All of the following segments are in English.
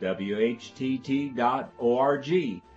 WHTT.org.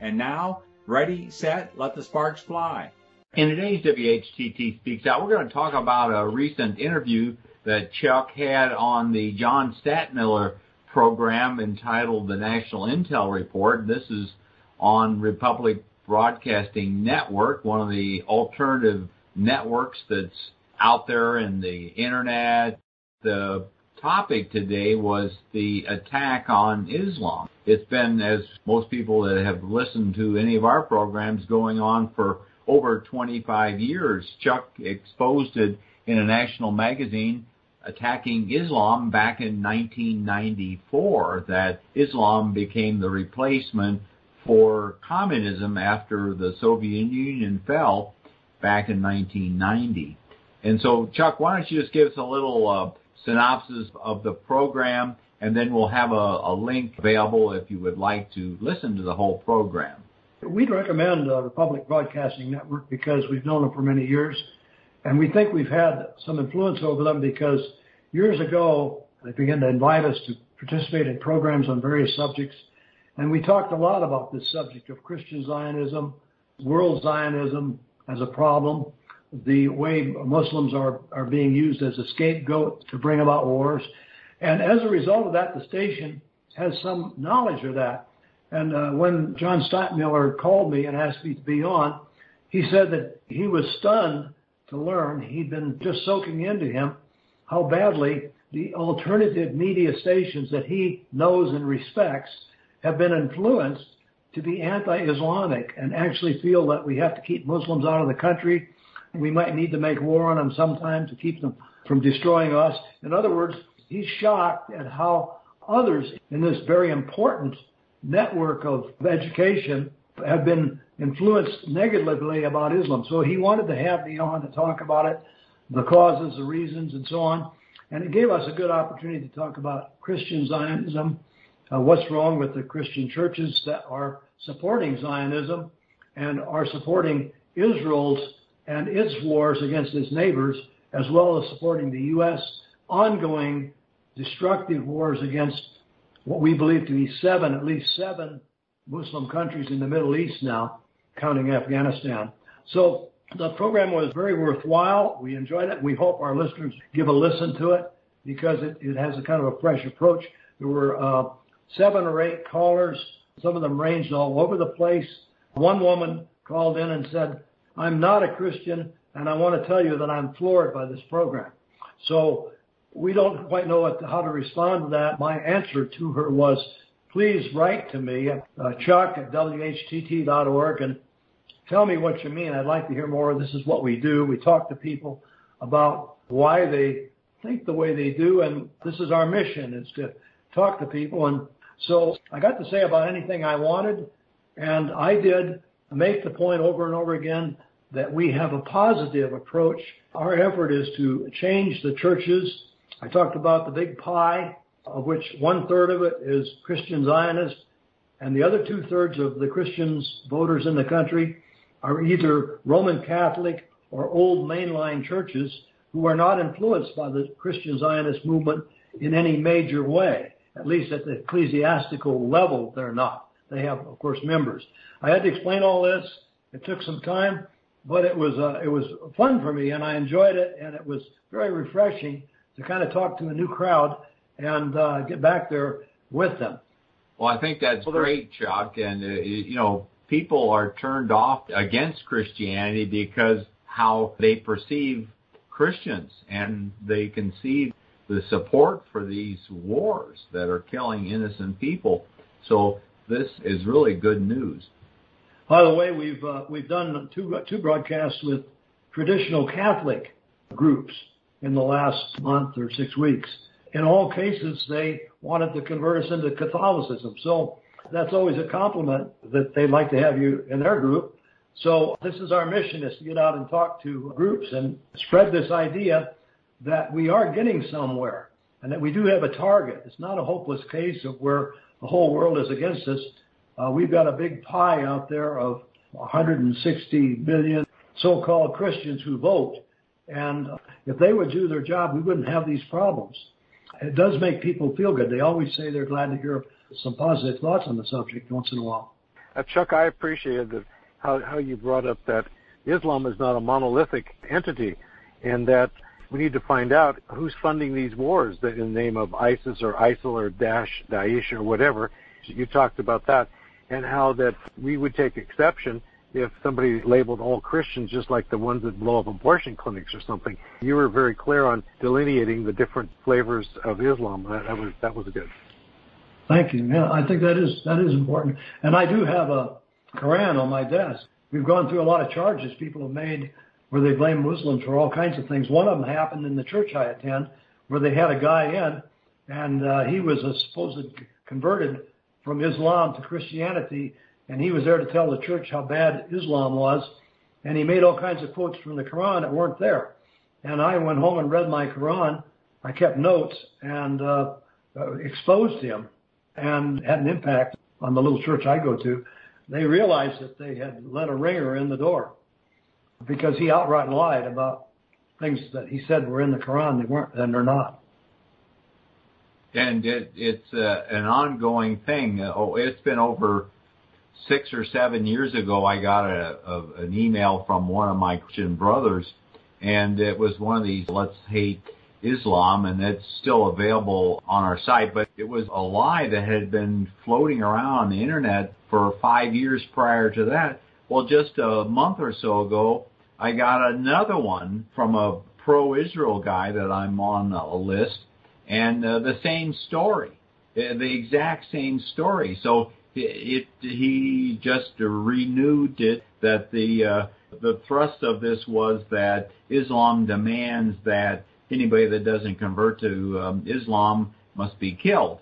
And now, ready, set, let the sparks fly. In today's WHTT Speaks Out, we're going to talk about a recent interview that Chuck had on the John Stadtmiller program entitled The National Intel Report. This is on Republic Broadcasting Network, one of the alternative networks that's out there in the internet. The topic today was the attack on Islam. It's been, as most people that have listened to any of our programs, going on for over 25 years. Chuck exposed it in a national magazine attacking Islam back in 1994, that Islam became the replacement for communism after the Soviet Union fell back in 1990. And so, Chuck, why don't you just give us a little uh, synopsis of the program, and then we'll have a, a, link available if you would like to listen to the whole program. We'd recommend uh, Public Broadcasting Network because we've known them for many years, and we think we've had some influence over them because years ago they began to invite us to participate in programs on various subjects, and we talked a lot about this subject of Christian Zionism, world Zionism as a problem, the way Muslims are, are being used as a scapegoat to bring about wars. And as a result of that, the station has some knowledge of that. And uh, when John Stadtmiller called me and asked me to be on, he said that he was stunned to learn he'd been just soaking into him how badly the alternative media stations that he knows and respects have been influenced to be anti-Islamic and actually feel that we have to keep Muslims out of the country we might need to make war on them sometime to keep them from destroying us. In other words, he's shocked at how others in this very important network of education have been influenced negatively about Islam. So he wanted to have me on to talk about it, the causes, the reasons, and so on. And it gave us a good opportunity to talk about Christian Zionism, uh, what's wrong with the Christian churches that are supporting Zionism and are supporting Israel's and its wars against its neighbors, as well as supporting the U.S. ongoing destructive wars against what we believe to be seven, at least seven Muslim countries in the Middle East now, counting Afghanistan. So the program was very worthwhile. We enjoyed it. We hope our listeners give a listen to it because it, it has a kind of a fresh approach. There were uh, seven or eight callers. Some of them ranged all over the place. One woman called in and said, I'm not a Christian, and I want to tell you that I'm floored by this program. So we don't quite know what, how to respond to that. My answer to her was, please write to me, uh, chuck at whtt.org, and tell me what you mean. I'd like to hear more. This is what we do. We talk to people about why they think the way they do, and this is our mission, is to talk to people. And so I got to say about anything I wanted, and I did make the point over and over again that we have a positive approach. Our effort is to change the churches. I talked about the big pie, of which one third of it is Christian Zionist, and the other two thirds of the Christians voters in the country are either Roman Catholic or old mainline churches who are not influenced by the Christian Zionist movement in any major way. At least at the ecclesiastical level, they're not. They have, of course, members. I had to explain all this. It took some time, but it was uh, it was fun for me, and I enjoyed it, and it was very refreshing to kind of talk to a new crowd and uh, get back there with them. Well, I think that's well, great, Chuck, and uh, you know people are turned off against Christianity because how they perceive Christians, and they can see the support for these wars that are killing innocent people. So this is really good news. By the way, we've uh, we've done two two broadcasts with traditional Catholic groups in the last month or six weeks. In all cases, they wanted to convert us into Catholicism. So that's always a compliment that they'd like to have you in their group. So this is our mission is to get out and talk to groups and spread this idea that we are getting somewhere and that we do have a target. It's not a hopeless case of where the whole world is against us. Uh, we've got a big pie out there of 160 million so-called Christians who vote. And if they would do their job, we wouldn't have these problems. It does make people feel good. They always say they're glad to hear some positive thoughts on the subject once in a while. Uh, Chuck, I appreciated that how, how you brought up that Islam is not a monolithic entity and that we need to find out who's funding these wars that in the name of ISIS or ISIL or Daesh, Daesh or whatever. You talked about that and how that we would take exception if somebody labeled all Christians just like the ones that blow up abortion clinics or something. You were very clear on delineating the different flavors of Islam. That, that was that was good. Thank you. Yeah, I think that is that is important. And I do have a Quran on my desk. We've gone through a lot of charges people have made where they blame Muslims for all kinds of things. One of them happened in the church I attend where they had a guy in and uh, he was a supposed converted from Islam to Christianity and he was there to tell the church how bad Islam was, and he made all kinds of quotes from the Quran that weren't there. And I went home and read my Quran. I kept notes and uh, uh, exposed him, and had an impact on the little church I go to. They realized that they had let a ringer in the door because he outright lied about things that he said were in the Quran. They weren't, and they're not. And it, it's uh, an ongoing thing. Oh, it's been over six or seven years ago, I got a, a, an email from one of my Christian brothers, and it was one of these "Let's Hate Islam," and it's still available on our site. But it was a lie that had been floating around on the internet for five years prior to that. Well, just a month or so ago, I got another one from a pro-Israel guy that I'm on a list, and uh, the same story, uh, the exact same story. So it, he just renewed it that the uh, the thrust of this was that Islam demands that anybody that doesn't convert to um, Islam must be killed.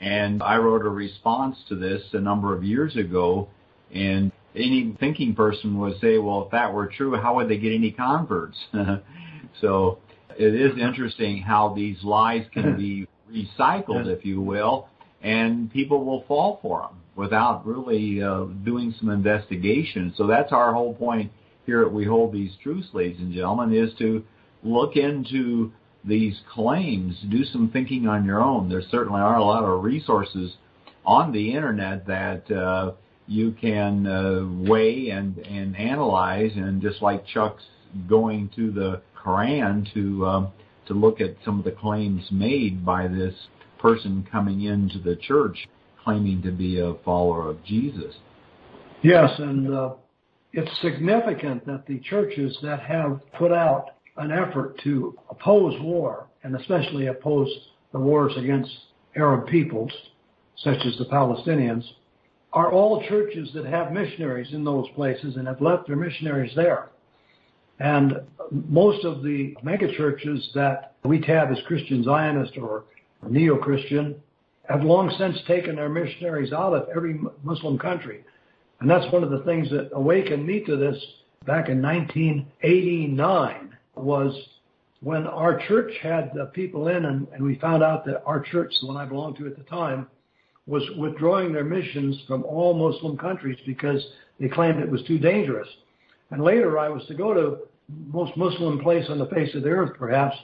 And I wrote a response to this a number of years ago, and any thinking person would say, well, if that were true, how would they get any converts? so it is interesting how these lies can be recycled, if you will, and people will fall for them without really uh, doing some investigation. So that's our whole point here at We Hold These Truths, ladies and gentlemen, is to look into these claims, do some thinking on your own. There certainly are a lot of resources on the internet that uh, you can uh, weigh and, and analyze, and just like Chuck's going to the Quran to um, to look at some of the claims made by this person coming into the church claiming to be a follower of Jesus. Yes, and uh, it's significant that the churches that have put out an effort to oppose war, and especially oppose the wars against Arab peoples, such as the Palestinians, are all churches that have missionaries in those places and have left their missionaries there. And most of the megachurches that we tab as Christian Zionist or neo-Christian have long since taken their missionaries out of every Muslim country. And that's one of the things that awakened me to this back in 1989 was when our church had the people in and, and we found out that our church, the one I belonged to at the time, was withdrawing their missions from all Muslim countries because they claimed it was too dangerous. And later I was to go to most Muslim place on the face of the earth, perhaps,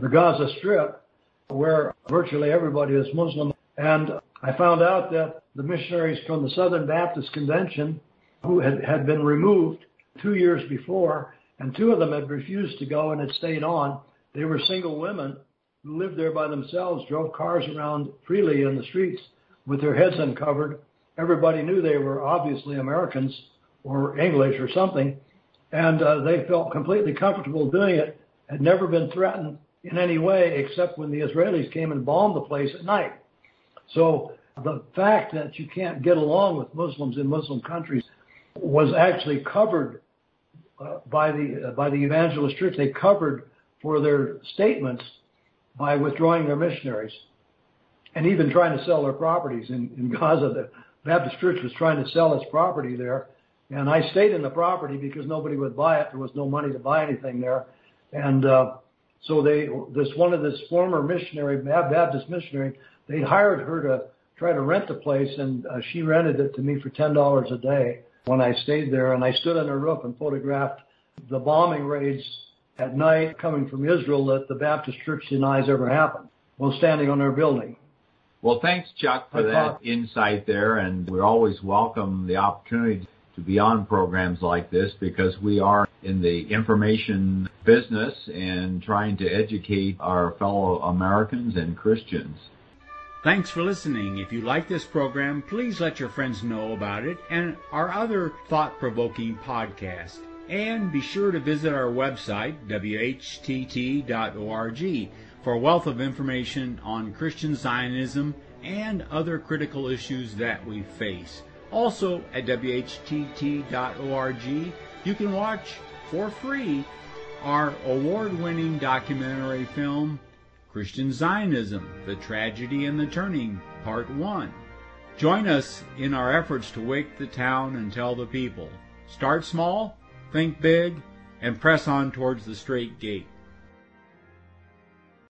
the Gaza Strip, where virtually everybody is Muslim. And I found out that the missionaries from the Southern Baptist Convention, who had, had been removed two years before, and two of them had refused to go and had stayed on. They were single women who lived there by themselves, drove cars around freely in the streets with their heads uncovered. Everybody knew they were obviously Americans or English or something, and uh, they felt completely comfortable doing it, had never been threatened, in any way except when the Israelis came and bombed the place at night. So the fact that you can't get along with Muslims in Muslim countries was actually covered uh, by the uh, by the evangelist church. They covered for their statements by withdrawing their missionaries. And even trying to sell their properties in, Gaza. The Baptist Church was trying to sell its property there, and I stayed in the property because nobody would buy it. There was no money to buy anything there, and uh, so they this one of this former missionary Baptist missionary they hired her to try to rent the place, and uh, she rented it to me for ten dollars a day when I stayed there, and I stood on her roof and photographed the bombing raids at night coming from Israel that the Baptist Church denies ever happened while standing on their building. Well, thanks, Chuck, for that insight there, and we always welcome the opportunity to be on programs like this because we are in the information business and trying to educate our fellow Americans and Christians. Thanks for listening. If you like this program, please let your friends know about it and our other thought provoking podcast. And be sure to visit our website, whtt.org, for a wealth of information on Christian Zionism and other critical issues that we face. Also, at whtt.org, you can watch for free our award winning documentary film, Christian Zionism The Tragedy and the Turning, Part 1. Join us in our efforts to wake the town and tell the people. Start small, think big, and press on towards the strait gate.